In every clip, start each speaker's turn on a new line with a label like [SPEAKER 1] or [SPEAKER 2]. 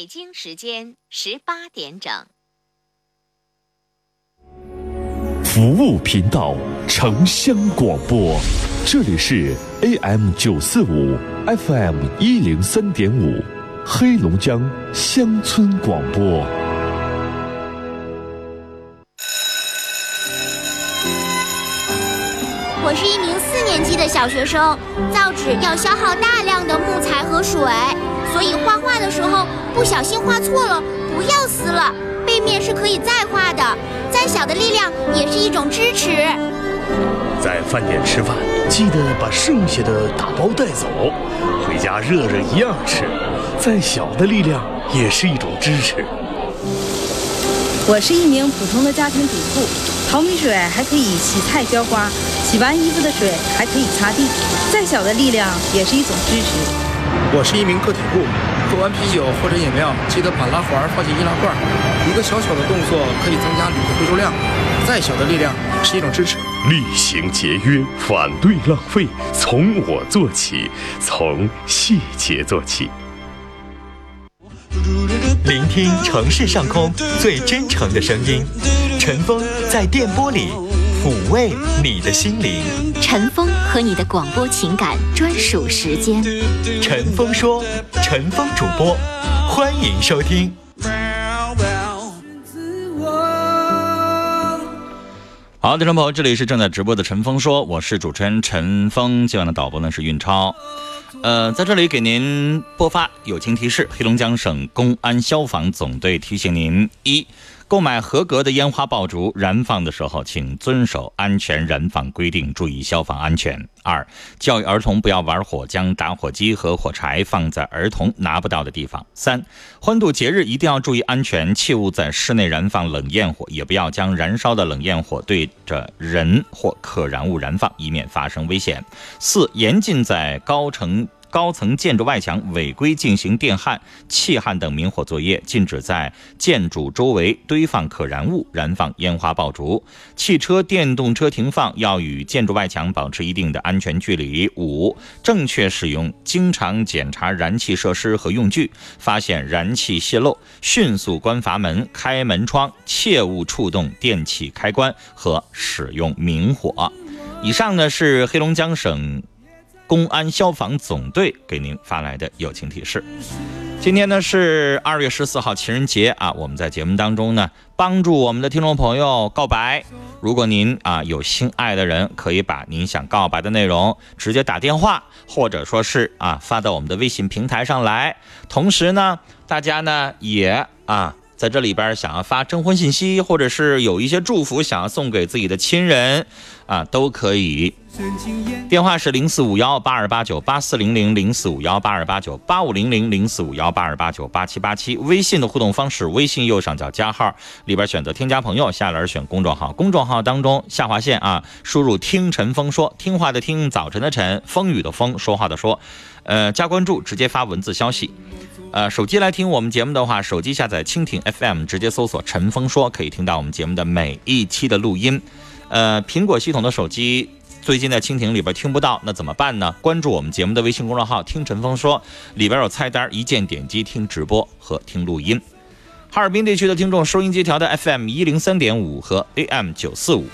[SPEAKER 1] 北京时间十八点整。
[SPEAKER 2] 服务频道，城乡广播，这里是 AM 九四五，FM 一零三点五，黑龙江乡村广播。
[SPEAKER 3] 我是一名四年级的小学生，造纸要消耗大量的木材和水，所以画画的时候不小心画错了，不要撕了，背面是可以再画的。再小的力量也是一种支持。
[SPEAKER 4] 在饭店吃饭，记得把剩下的打包带走，回家热热一样吃。再小的力量也是一种支持。
[SPEAKER 5] 我是一名普通的家庭主妇，淘米水还可以洗菜浇花，洗完衣服的水还可以擦地。再小的力量也是一种支持。
[SPEAKER 6] 我是一名个体户，喝完啤酒或者饮料，记得把拉环放进易拉罐。一个小小的动作可以增加铝的回收量。再小的力量是一种支持。
[SPEAKER 2] 厉行节约，反对浪费，从我做起，从细节做起。
[SPEAKER 7] 聆听城市上空最真诚的声音，晨风在电波里抚慰你的心灵。
[SPEAKER 1] 陈峰和你的广播情感专属时间。
[SPEAKER 7] 陈峰说，陈峰主播，欢迎收听。
[SPEAKER 8] 好，听众朋友，这里是正在直播的陈峰说，我是主持人陈峰，今晚的导播呢是运超。呃，在这里给您播发友情提示：黑龙江省公安消防总队提醒您：一、购买合格的烟花爆竹，燃放的时候请遵守安全燃放规定，注意消防安全；二、教育儿童不要玩火，将打火机和火柴放在儿童拿不到的地方；三、欢度节日一定要注意安全，切勿在室内燃放冷焰火，也不要将燃烧的冷焰火对着人或可燃物燃放，以免发生危险；四、严禁在高层。高层建筑外墙违规进行电焊、气焊等明火作业，禁止在建筑周围堆放可燃物、燃放烟花爆竹。汽车、电动车停放要与建筑外墙保持一定的安全距离。五、正确使用，经常检查燃气设施和用具，发现燃气泄漏，迅速关阀门、开门窗，切勿触动电器开关和使用明火。以上呢是黑龙江省。公安消防总队给您发来的友情提示。今天呢是二月十四号情人节啊，我们在节目当中呢帮助我们的听众朋友告白。如果您啊有心爱的人，可以把您想告白的内容直接打电话，或者说是啊发到我们的微信平台上来。同时呢，大家呢也啊在这里边想要发征婚信息，或者是有一些祝福想要送给自己的亲人啊，都可以。电话是零四五幺八二八九八四零零零四五幺八二八九八五零零零四五幺八二八九八七八七。微信的互动方式，微信右上角加号里边选择添加朋友，下栏选公众号，公众号当中下划线啊，输入听陈峰说，听话的听，早晨的晨，风雨的风，说话的说，呃，加关注，直接发文字消息。呃，手机来听我们节目的话，手机下载蜻蜓 FM，直接搜索陈峰说，可以听到我们节目的每一期的录音。呃，苹果系统的手机。最近在蜻蜓里边听不到，那怎么办呢？关注我们节目的微信公众号“听陈峰说”，里边有菜单，一键点击听直播和听录音。哈尔滨地区的听众，收音机调的 FM 一零三点五和 AM 九四五。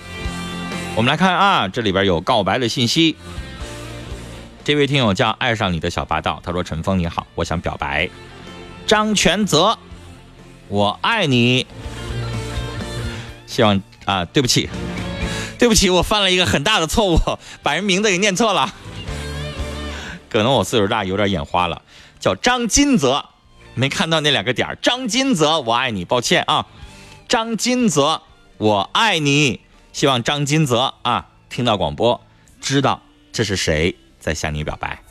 [SPEAKER 8] 我们来看啊，这里边有告白的信息。这位听友叫爱上你的小霸道，他说：“陈峰你好，我想表白，张全泽，我爱你。”希望啊，对不起。对不起，我犯了一个很大的错误，把人名字给念错了。可能我岁数大，有点眼花了，叫张金泽，没看到那两个点张金泽，我爱你，抱歉啊。张金泽，我爱你。希望张金泽啊，听到广播，知道这是谁在向你表白。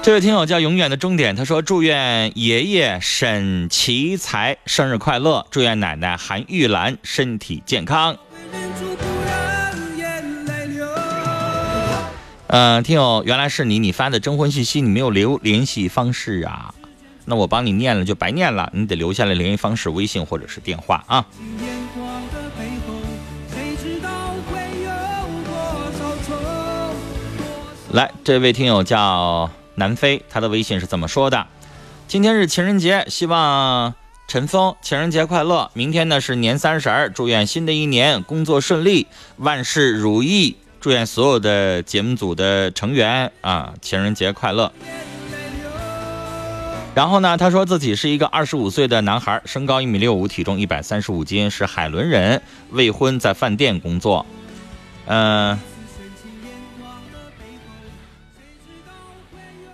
[SPEAKER 8] 这位听友叫永远的终点，他说祝愿爷爷沈奇才生日快乐，祝愿奶奶韩玉兰身体健康。嗯，听友，原来是你，你发的征婚信息你没有留联系方式啊？那我帮你念了就白念了，你得留下来联系方式，微信或者是电话啊。来，这位听友叫南飞，他的微信是这么说的：今天是情人节，希望陈峰情人节快乐。明天呢是年三十儿，祝愿新的一年工作顺利，万事如意。祝愿所有的节目组的成员啊，情人节快乐。然后呢，他说自己是一个二十五岁的男孩，身高一米六五，体重一百三十五斤，是海伦人，未婚，在饭店工作。嗯、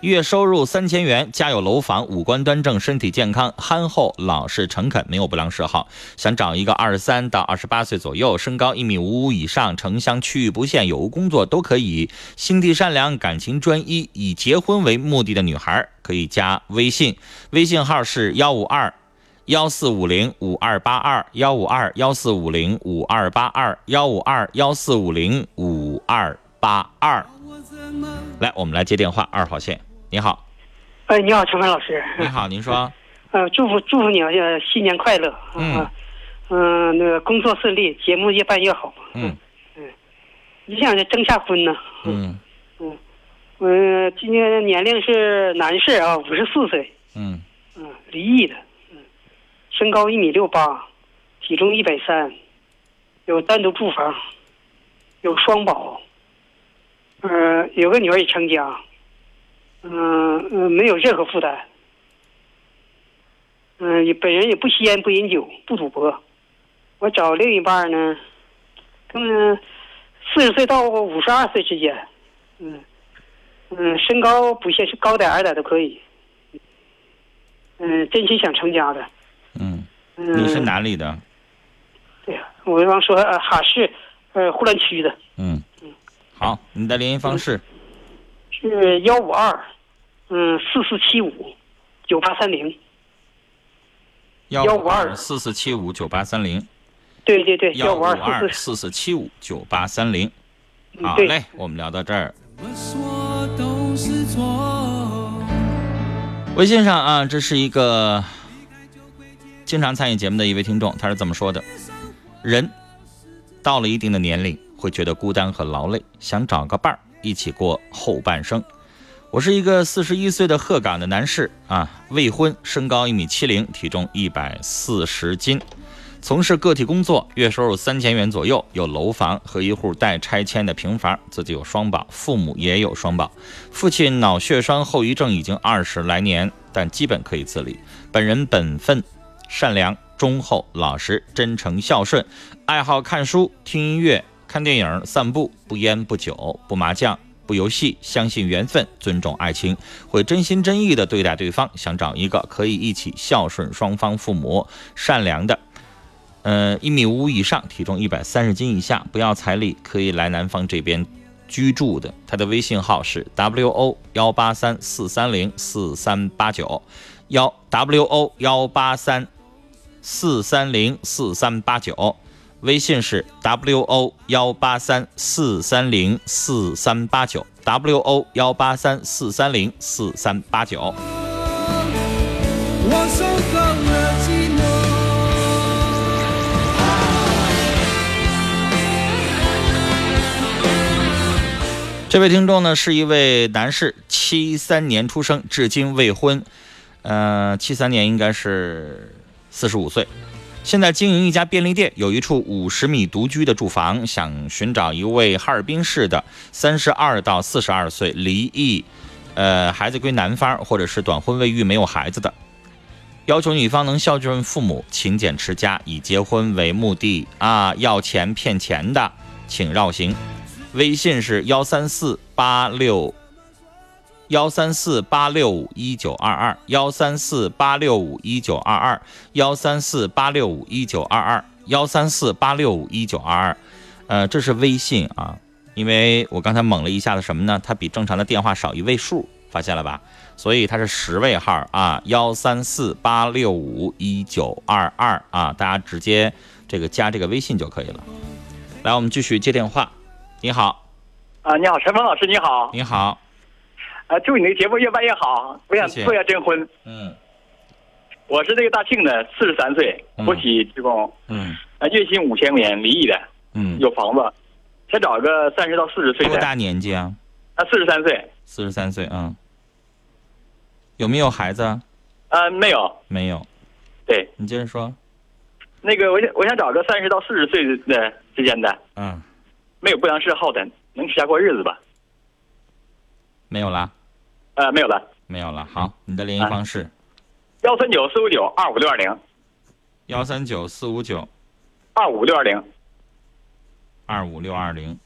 [SPEAKER 8] 月收入三千元，家有楼房，五官端正，身体健康，憨厚老实诚恳，没有不良嗜好。想找一个二十三到二十八岁左右，身高一米五五以上，城乡区域不限，有无工作都可以。心地善良，感情专一，以结婚为目的的女孩可以加微信，微信号是幺五二幺四五零五二八二幺五二幺四五零五二八二幺五二幺四五零五二八二。来，我们来接电话，二号线。你好，
[SPEAKER 9] 哎，你好，陈凡老师。
[SPEAKER 8] 你好，您说。
[SPEAKER 9] 呃，祝福祝福你啊，呃新年快乐。
[SPEAKER 8] 嗯
[SPEAKER 9] 啊嗯、那个工作顺利，节目越办越好。
[SPEAKER 8] 嗯嗯
[SPEAKER 9] 你想着征下婚呢？
[SPEAKER 8] 嗯
[SPEAKER 9] 嗯、今年年龄是男士啊，五十四岁，
[SPEAKER 8] 嗯
[SPEAKER 9] 嗯、离异的，嗯，身高一米六八，体重一百三，有单独住房，有双保，呃，有个女儿已成家，嗯嗯、没有任何负担，嗯、也本人也不吸烟不饮酒不赌博，我找另一半呢，嗯，四十岁到五十二岁之间，嗯嗯，身高不限，是高点矮点都可以，嗯，真心想成家的，
[SPEAKER 8] 嗯，
[SPEAKER 9] 嗯，
[SPEAKER 8] 你是哪里的？
[SPEAKER 9] 对呀，我刚说呃哈市，呃呼兰区的，
[SPEAKER 8] 嗯，好，你的联系方式。
[SPEAKER 9] 是幺五二，嗯四四七五九八三零，
[SPEAKER 8] 幺
[SPEAKER 9] 五二
[SPEAKER 8] 四四七五九八三零
[SPEAKER 9] 对对对，
[SPEAKER 8] 幺五
[SPEAKER 9] 二
[SPEAKER 8] 二
[SPEAKER 9] 四四，
[SPEAKER 8] 七五九八三零。好嘞，我们聊到这儿。微信上啊，这是一个经常参与节目的一位听众，他是这么说的：人到了一定的年龄，会觉得孤单和劳累，想找个伴儿一起过后半生。我是一个四十一岁的鹤岗的男士啊，未婚，身高一米七零，体重一百四十斤，从事个体工作，月收入三千元左右，有楼房和一户待拆迁的平房，自己有双保，父母也有双保。父亲脑血栓后遗症已经二十来年，但基本可以自理。本人本分、善良、忠厚、老实、真诚、孝顺，爱好看书、听音乐、看电影、散步，不烟不酒不麻将。不游戏，相信缘分，尊重爱情，会真心真意的对待对方。想找一个可以一起孝顺双方父母、善良的，呃，一米五以上，体重一百三十斤以下，不要彩礼，可以来南方这边居住的。他的微信号是 w o 幺八三四三零四三八九，幺 w o 幺八三四三零四三八九，微信是 w o 幺八三四三零四三八九，w o 幺八三四三零四三八九。
[SPEAKER 10] 我受够了寂寞。
[SPEAKER 8] 这位听众呢是一位男士，七三年出生，至今未婚，呃，七三年应该是四十五岁，现在经营一家便利店，有一处五十米独居的住房，想寻找一位哈尔滨市的三十二到四十二岁，离异，呃，孩子归男方，或者是短婚未育没有孩子的，要求女方能孝顺父母，勤俭持家，以结婚为目的啊，要钱骗钱的，请绕行。微信是幺三四八六幺三四八六五一九二二幺三四八六五一九二二幺三四八六五一九二二幺三四八六五一九二二，呃，这是微信啊，因为我刚才猛了一下子什么呢？它比正常的电话少一位数，发现了吧？所以它是十位号啊，幺三四八六五一九二二啊，大家直接这个加这个微信就可以了。来，我们继续接电话。你好，
[SPEAKER 11] 啊，你好，陈峰老师，你好。
[SPEAKER 8] 你好，
[SPEAKER 11] 啊，祝你的节目越办越好。我想做一下征婚。
[SPEAKER 8] 嗯
[SPEAKER 11] 我是这个大庆的，四十三岁，
[SPEAKER 8] 嗯
[SPEAKER 11] 国企职工，
[SPEAKER 8] 嗯
[SPEAKER 11] 啊，月薪五千块钱，离异的，
[SPEAKER 8] 嗯，
[SPEAKER 11] 有房子，想找个三十到四十岁的。
[SPEAKER 8] 多大年纪啊？
[SPEAKER 11] 啊，四十三岁，
[SPEAKER 8] 四十三岁，嗯。有没有孩子啊？
[SPEAKER 11] 呃，没有。
[SPEAKER 8] 没有。
[SPEAKER 11] 对
[SPEAKER 8] 你接着说。
[SPEAKER 11] 那个，我想我想找个三十到四十岁的之间的。
[SPEAKER 8] 嗯。
[SPEAKER 11] 没有不良嗜好的，能持家过日子吧？
[SPEAKER 8] 没有啦。
[SPEAKER 11] 呃，没有了。
[SPEAKER 8] 没有了。好，你的联系方式。
[SPEAKER 11] 幺三九四五九二五六二零。
[SPEAKER 8] 幺三九四五九。
[SPEAKER 11] 二五六二零。
[SPEAKER 8] 二五六二零。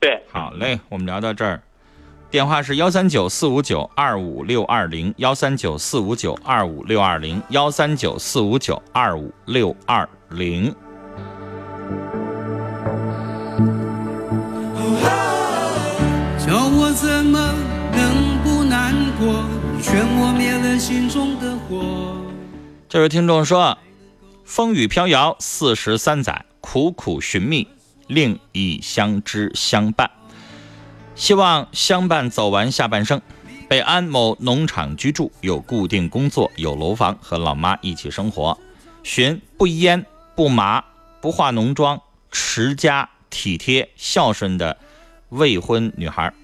[SPEAKER 11] 对。
[SPEAKER 8] 好嘞，我们聊到这儿。电话是幺三九四五九二五六二零，幺三九四五九二五六二零，幺三九四五九二五六二零。
[SPEAKER 10] 心中的火。
[SPEAKER 8] 这位听众说：“风雨飘摇四十三载，苦苦寻觅，另一相知相伴。希望相伴走完下半生。北安某农场居住，有固定工作，有楼房，和老妈一起生活。寻不烟不麻不化浓妆，持家体贴孝顺的。”未婚女孩，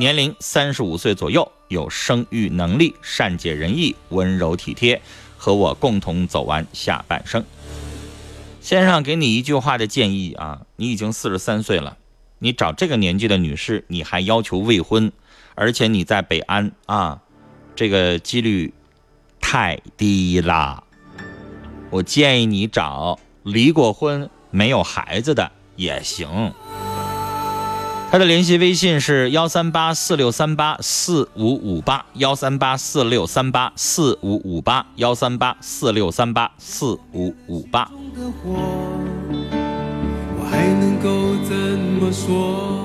[SPEAKER 8] 年龄三十五岁左右，有生育能力，善解人意，温柔体贴，和我共同走完下半生。先生给你一句话的建议啊，你已经四十三岁了，你找这个年纪的女士，你还要求未婚，而且你在北安啊，这个几率太低啦。我建议你找离过婚、没有孩子的也行。他的联系微信是幺三八四六三八四五五八幺三八四六三八四五五八幺三八四六三八四五五八。
[SPEAKER 10] 我还能够怎么说？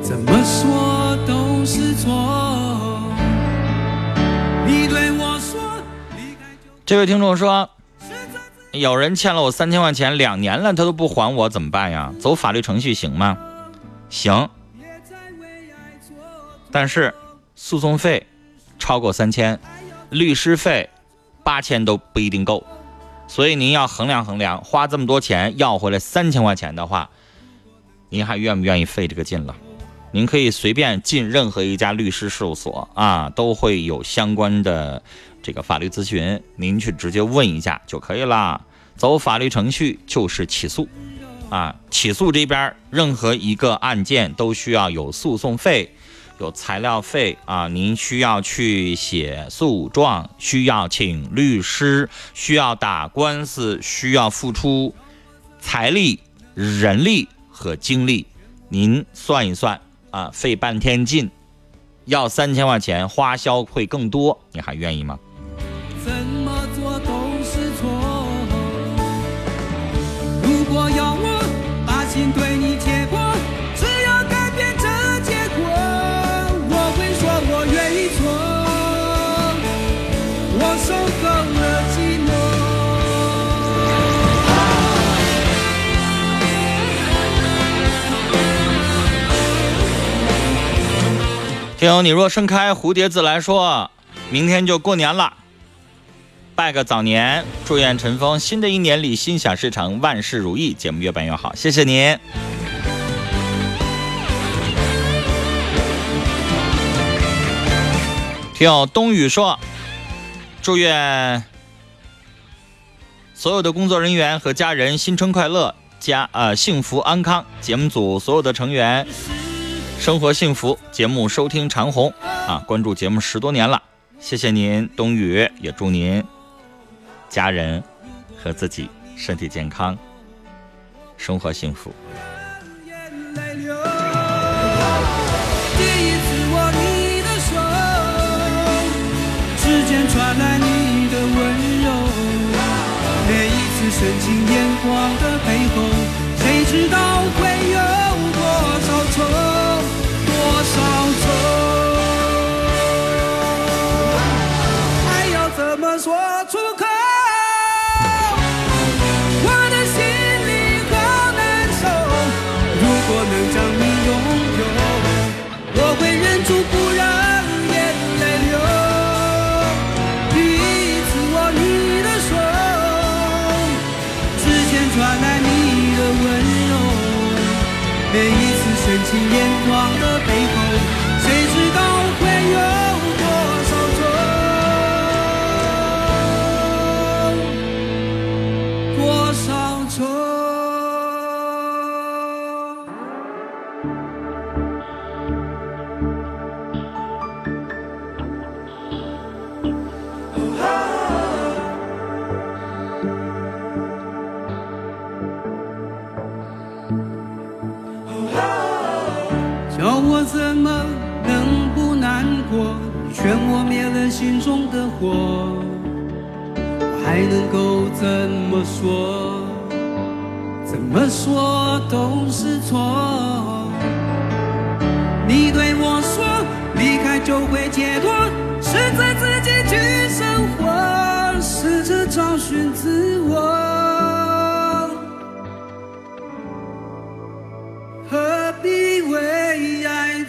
[SPEAKER 10] 怎么说都是错。你对我说，
[SPEAKER 8] 这位听众说，有人欠了我三千块钱，两年了他都不还我，怎么办呀？走法律程序行吗？行，但是诉讼费超过三千，律师费八千都不一定够，所以您要衡量衡量，花这么多钱要回来三千块钱的话，您还愿不愿意费这个劲了？您可以随便进任何一家律师事务所啊，都会有相关的这个法律咨询，您去直接问一下就可以了。走法律程序就是起诉。啊，起诉这边任何一个案件都需要有诉讼费，有材料费啊。您需要去写诉状，需要请律师，需要打官司，需要付出财力、人力和精力。您算一算啊，费半天劲，要三千块钱，花销会更多，你还愿意吗？
[SPEAKER 10] 怎么做都是错。如果要我。
[SPEAKER 8] 听你若盛开，蝴蝶自来说，明天就过年了，拜个早年，祝愿陈峰新的一年里心想事成，万事如意，节目越办越好。谢谢您。听冬雨说，祝愿所有的工作人员和家人新春快乐，家呃幸福安康。节目组所有的成员生活幸福，节目收听长虹啊，关注节目十多年了，谢谢您，冬雨，也祝您。家人和自己身体健康，生活幸福。
[SPEAKER 10] 第一次握你的手，指尖传来你的温柔。每一次深情眼光的背后，谁知道会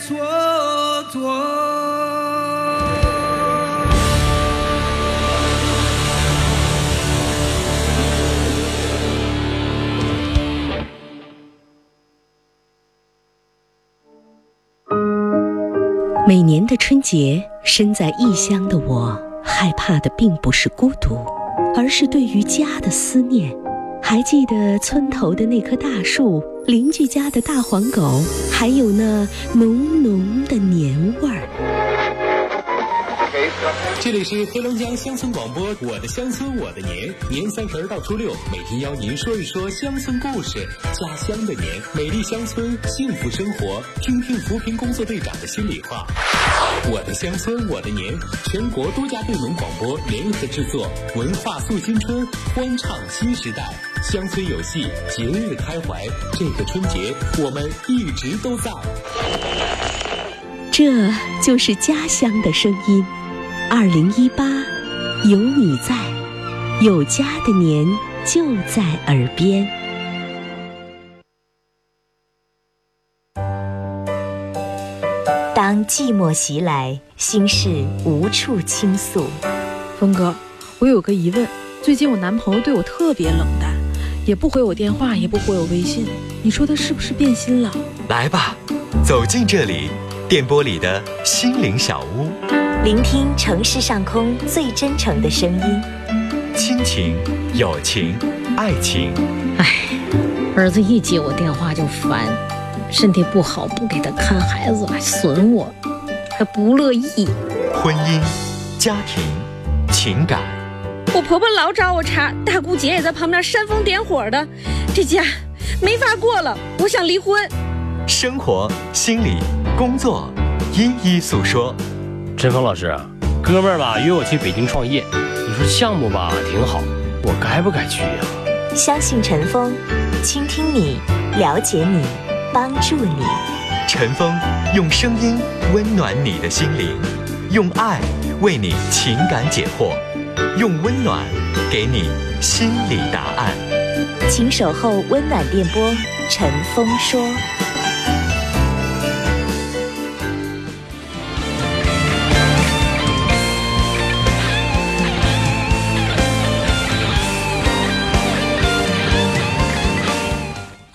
[SPEAKER 10] 蹉跎？
[SPEAKER 12] 每年的春节，身在异乡的我，害怕的并不是孤独，而是对于家的思念。还记得村头的那棵大树，邻居家的大黄狗，还有那浓浓的年味儿。
[SPEAKER 13] 这里是黑龙江乡村广播，我的乡村我的年，年三十到初六，每天邀您说一说乡村故事，家乡的年，美丽乡村，幸福生活，听听扶贫工作队长的心里话。我的乡村我的年，全国多家队农广播联合制作，文化塑新春，欢唱新时代，乡村有戏，节日开怀，这个春节我们一直都在。
[SPEAKER 12] 这就是家乡的声音。二零一八，有你在，有家的年就在耳边。
[SPEAKER 1] 当寂寞袭来，心事无处倾诉。
[SPEAKER 14] 峰哥，我有个疑问，最近我男朋友对我特别冷淡，也不回我电话，也不回我微信，你说他是不是变心了？
[SPEAKER 7] 来吧，走进这里，电波里的心灵小屋。
[SPEAKER 1] 聆听城市上空最真诚的声音，
[SPEAKER 7] 亲情、友情、爱情。
[SPEAKER 15] 哎，儿子一接我电话就烦，身体不好不给他看孩子，还损我，还不乐意。
[SPEAKER 7] 婚姻、家庭、情感。
[SPEAKER 15] 我婆婆老找我茬，大姑姐也在旁边煽风点火的，这家没法过了，我想离婚。
[SPEAKER 7] 生活、心理、工作，一一诉说。
[SPEAKER 16] 陈峰老师，哥们儿吧约我去北京创业，你说项目吧挺好，我该不该去呀？
[SPEAKER 1] 相信陈峰，倾听你，了解你，帮助你。
[SPEAKER 7] 陈峰用声音温暖你的心灵，用爱为你情感解惑，用温暖给你心理答案。
[SPEAKER 1] 请守候温暖电波，陈峰说。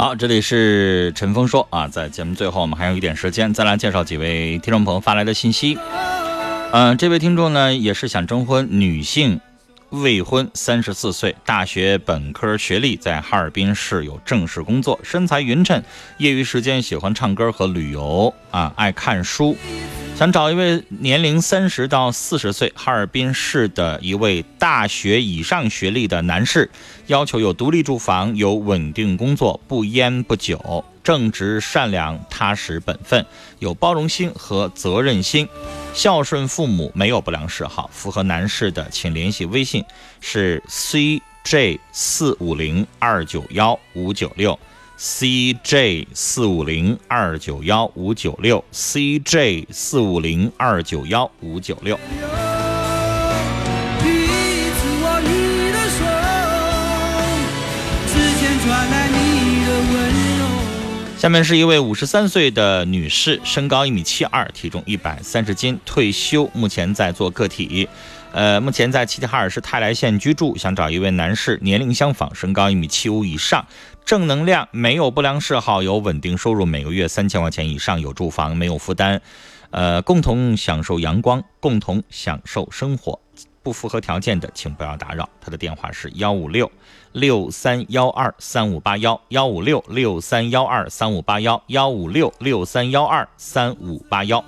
[SPEAKER 8] 好，这里是陈峰说啊，在节目最后，我们还有一点时间，再来介绍几位听众朋友发来的信息。嗯，这位听众呢也是想征婚，女性，未婚，三十四岁，大学本科学历，在哈尔滨市有正式工作，身材匀称，业余时间喜欢唱歌和旅游啊，爱看书。想找一位年龄三十到四十岁，哈尔滨市的一位大学以上学历的男士，要求有独立住房，有稳定工作，不烟不酒，正直善良踏实本分，有包容心和责任心，孝顺父母，没有不良嗜好。符合男士的，请联系微信是 cj 四五零二九幺五九六。CJ 四五零二九幺五九六，CJ 四五零二九幺五九六。下面是一位五十三岁的女士，身高一米七二，体重一百三十斤，退休，目前在做个体。呃，目前在齐齐哈尔市泰来县居住，想找一位男士，年龄相仿，身高一米七五以上，正能量，没有不良嗜好，有稳定收入，每个月三千块钱以上，有住房，没有负担，呃，共同享受阳光，共同享受生活。不符合条件的，请不要打扰。他的电话是幺五六六三幺二三五八幺幺五六六三幺二三五八幺幺五六六三幺二三五八幺。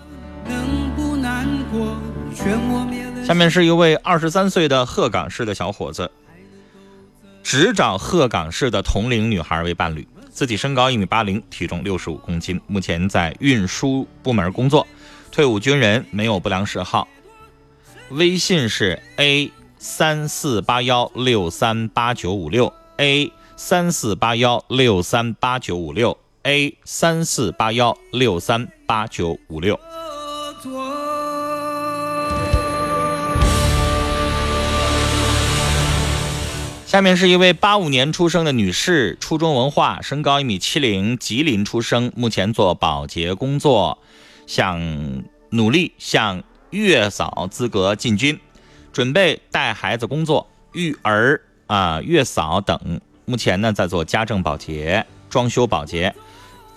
[SPEAKER 8] 下面是一位二十三岁的鹤岗市的小伙子，只找鹤岗市的同龄女孩为伴侣，自己身高一米八零，体重六十五公斤，目前在运输部门工作。退伍军人，没有不良嗜好。微信是 a 三四八幺六三八九五六 a 三四八幺六三八九五六 a 三四八幺六三八九五六。下面是一位八五年出生的女士，初中文化，身高一米七零，吉林出生，目前做保洁工作，想努力向月嫂资格进军，准备带孩子工作，育儿啊，月嫂等，目前呢在做家政保洁、装修保洁。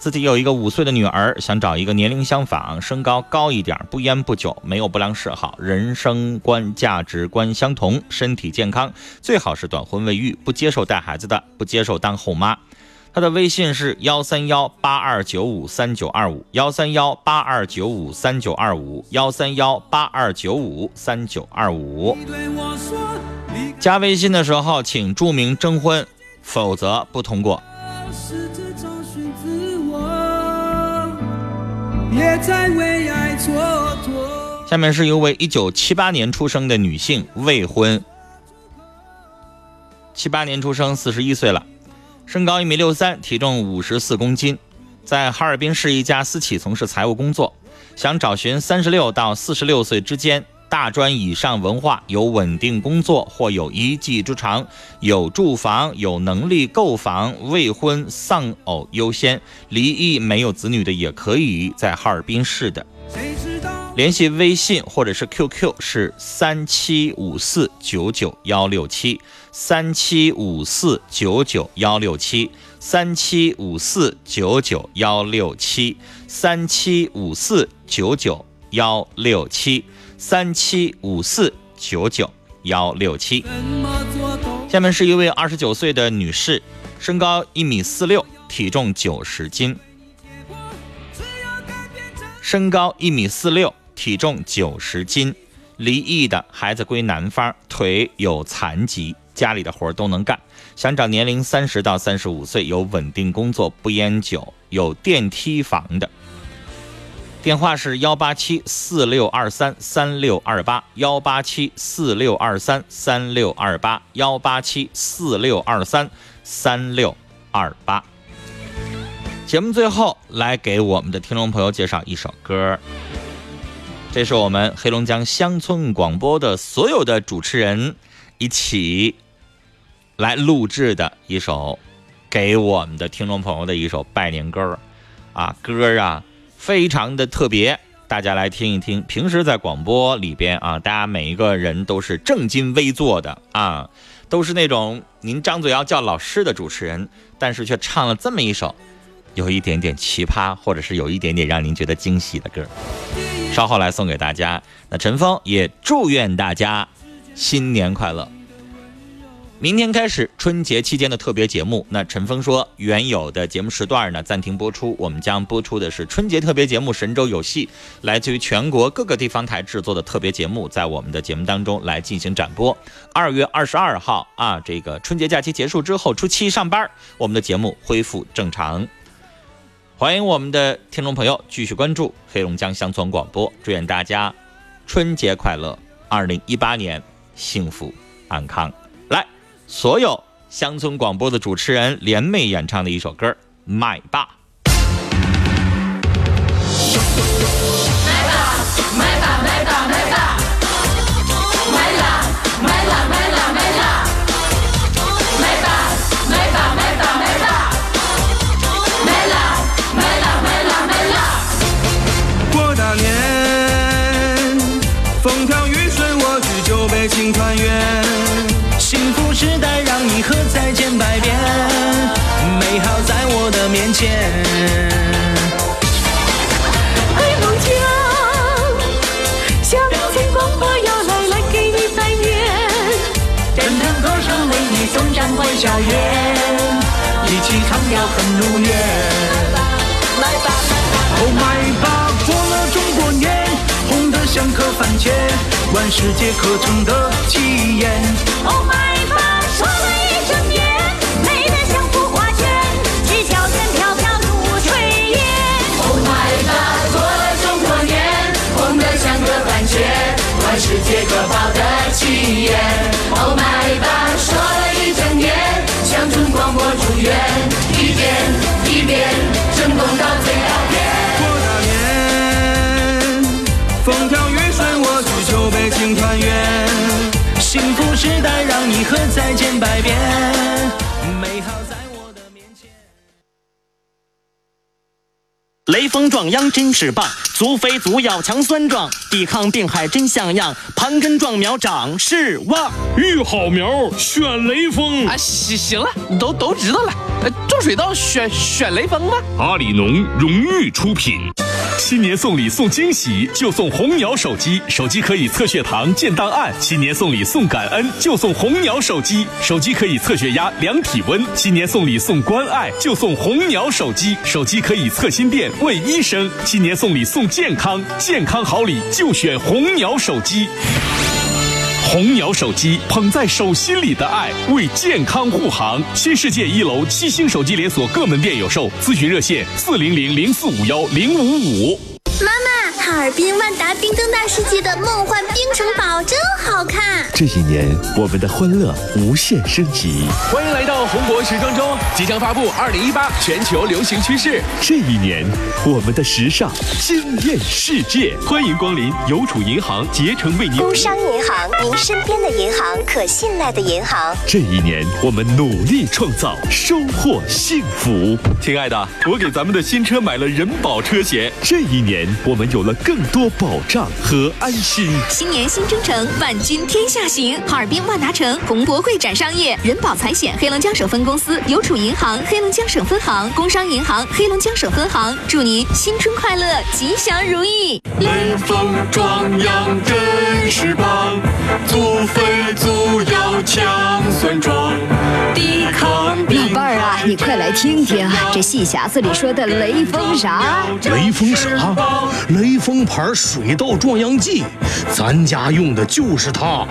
[SPEAKER 8] 自己有一个五岁的女儿，想找一个年龄相仿、身高高一点、不烟不酒、没有不良嗜好、人生观、价值观相同、身体健康，最好是短婚未育，不接受带孩子的，不接受当后妈。她的微信是幺三幺八二九五三九二五幺三幺八二九五三九二五幺三幺八二九五三九二五。加微信的时候请注明征婚，否则不通过。
[SPEAKER 10] 也在为爱蹉跎。
[SPEAKER 8] 下面是一位一九七八年出生的女性，未婚，七八年出生，四十一岁了，身高一米六三，体重五十四公斤，在哈尔滨市一家私企从事财务工作，想找寻三十六到四十六岁之间，大专以上文化，有稳定工作或有一技之长，有住房，有能力购房，未婚丧偶优先，离异没有子女的也可以，在哈尔滨市的。联系微信或者是 QQ 是三七五四九九幺六七三七五四九九幺六七三七五四九九幺六七三七五四九九幺六七三七五四九九幺六七。下面是一位二十九岁的女士，身高一米四六，体重九十斤。身高一米四六。体重九十斤，离异的孩子归男方，腿有残疾，家里的活都能干，想找年龄三十到三十五岁，有稳定工作，不烟酒，有电梯房的。电话是幺八七四六二三三六二八，幺八七四六二三三六二八，幺八七四六二三三六二八。节目最后来给我们的听众朋友介绍一首歌。这是我们黑龙江乡村广播的所有的主持人一起来录制的一首给我们的听众朋友的一首拜年歌啊，歌啊非常的特别，大家来听一听。平时在广播里边啊，大家每一个人都是正襟危坐的啊，都是那种您张嘴要叫老师的主持人，但是却唱了这么一首有一点点奇葩，或者是有一点点让您觉得惊喜的歌。稍后来送给大家。那陈峰也祝愿大家新年快乐。明天开始春节期间的特别节目，那陈峰说原有的节目时段呢暂停播出，我们将播出的是春节特别节目《神州有戏》，来自于全国各个地方台制作的特别节目，在我们的节目当中来进行展播。二月二十二号啊，这个春节假期结束之后，初七上班，我们的节目恢复正常。欢迎我们的听众朋友继续关注黑龙江乡村广播，祝愿大家春节快乐，二零一八年幸福安康。所有乡村广播的主持人联袂演唱的一首歌《麦霸》。
[SPEAKER 10] 笑颜，一起唱调很如愿。来吧，哦来吧，过了中国年，红得像颗番茄，万世皆可成的奇言。
[SPEAKER 17] 百遍，美好在我的面前。
[SPEAKER 18] 雷锋壮秧真是棒，足肥足要强酸壮，抵抗病害真像样，盘根壮苗长势旺。
[SPEAKER 19] 育好苗选雷锋
[SPEAKER 20] 啊！行行了，都都知道了。种水稻选选雷锋吧？
[SPEAKER 2] 阿里农荣誉出品。新年送礼送惊喜，就送红鸟手机，手机可以测血糖、建档案。新年送礼送感恩，就送红鸟手机，手机可以测血压、量体温。新年送礼送关爱，就送红鸟手机，手机可以测心电、问医生。新年送礼送健康，健康好礼就选红鸟手机。红鸟手机捧在手心里的爱，为健康护航。新世界一楼七星手机连锁各门店有售，咨询热线四零零零四五幺零五五。
[SPEAKER 3] 妈妈，哈尔滨万达冰灯大世界的梦幻冰城堡真好看。
[SPEAKER 2] 这一年，我们的欢乐无限升级。
[SPEAKER 13] 欢迎来到红博时装周，即将发布二零一八全球流行趋势。
[SPEAKER 2] 这一年，我们的时尚惊艳世界。欢迎光临邮储银行，竭诚为您。
[SPEAKER 1] 工商银行，您身边的银行，可信赖的银行。
[SPEAKER 2] 这一年，我们努力创造，收获幸福。亲爱的，我给咱们的新车买了人保车险。这一年。我们有了更多保障和安心。
[SPEAKER 21] 新年新征程，万军天下行。哈尔滨万达城红博会展商业人保财险黑龙江省分公司、邮储银行黑龙江省分行、工商银行黑龙江省分行，祝您新春快乐，吉祥如意。
[SPEAKER 10] 雷锋壮阳真是棒，祖飞祖要强酸壮，抵抗
[SPEAKER 22] 老伴儿啊，你快来听听这戏匣子里说的雷锋啥？
[SPEAKER 4] 雷锋啥？雷锋牌水稻壮阳剂，咱家用的就是它。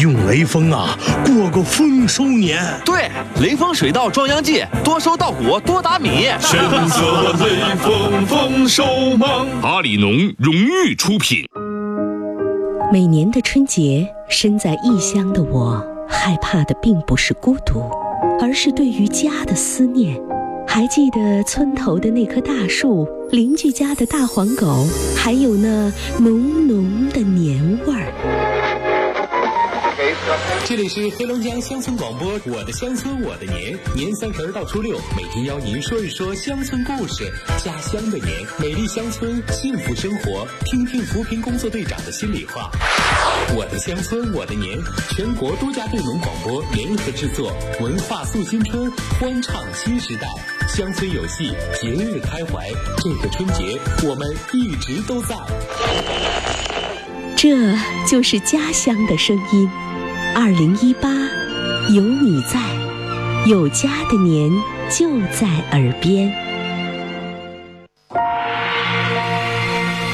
[SPEAKER 4] 用雷锋啊，过个丰收年。
[SPEAKER 20] 对，雷锋水稻壮阳剂，多收稻谷，多打米。
[SPEAKER 2] 选择雷锋丰收忙。阿里农荣誉出品。
[SPEAKER 12] 每年的春节，身在异乡的我，害怕的并不是孤独，而是对于家的思念。还记得村头的那棵大树，邻居家的大黄狗，还有那浓浓的年味儿。
[SPEAKER 13] 这里是黑龙江乡村广播，我的乡村我的年，年三十到初六，每天邀您说一说乡村故事，家乡的年，美丽乡村，幸福生活，听听扶贫工作队长的心里话。我的乡村我的年，全国多家队农广播联合制作，文化塑新春，欢唱新时代，乡村有戏，节日开怀，这个春节我们一直都在。
[SPEAKER 12] 这就是家乡的声音。二零一八，有你在，有家的年就在耳边。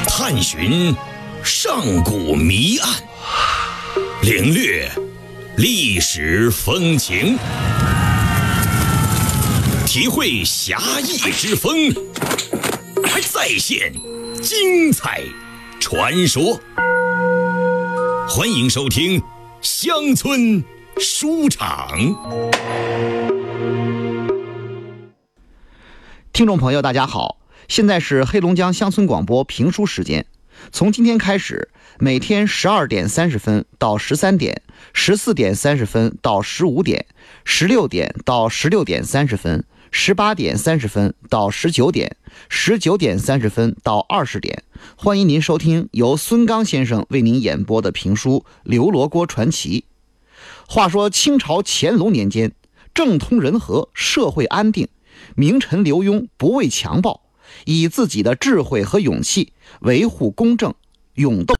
[SPEAKER 23] 探寻上古谜案，领略历史风情，体会侠义之风，还再现精彩传说。欢迎收听。乡村书场，
[SPEAKER 24] 听众朋友，大家好，现在是黑龙江乡村广播评书时间。从今天开始，每天十二点三十分到十三点，十四点三十分到十五点，十六点到十六点三十分，十八点三十分到十九点，十九点三十分到二十点。欢迎您收听由孙刚先生为您演播的评书《刘罗锅传奇》。话说清朝乾隆年间，政通人和，社会安定，名臣刘墉不畏强暴，以自己的智慧和勇气维护公正，勇斗。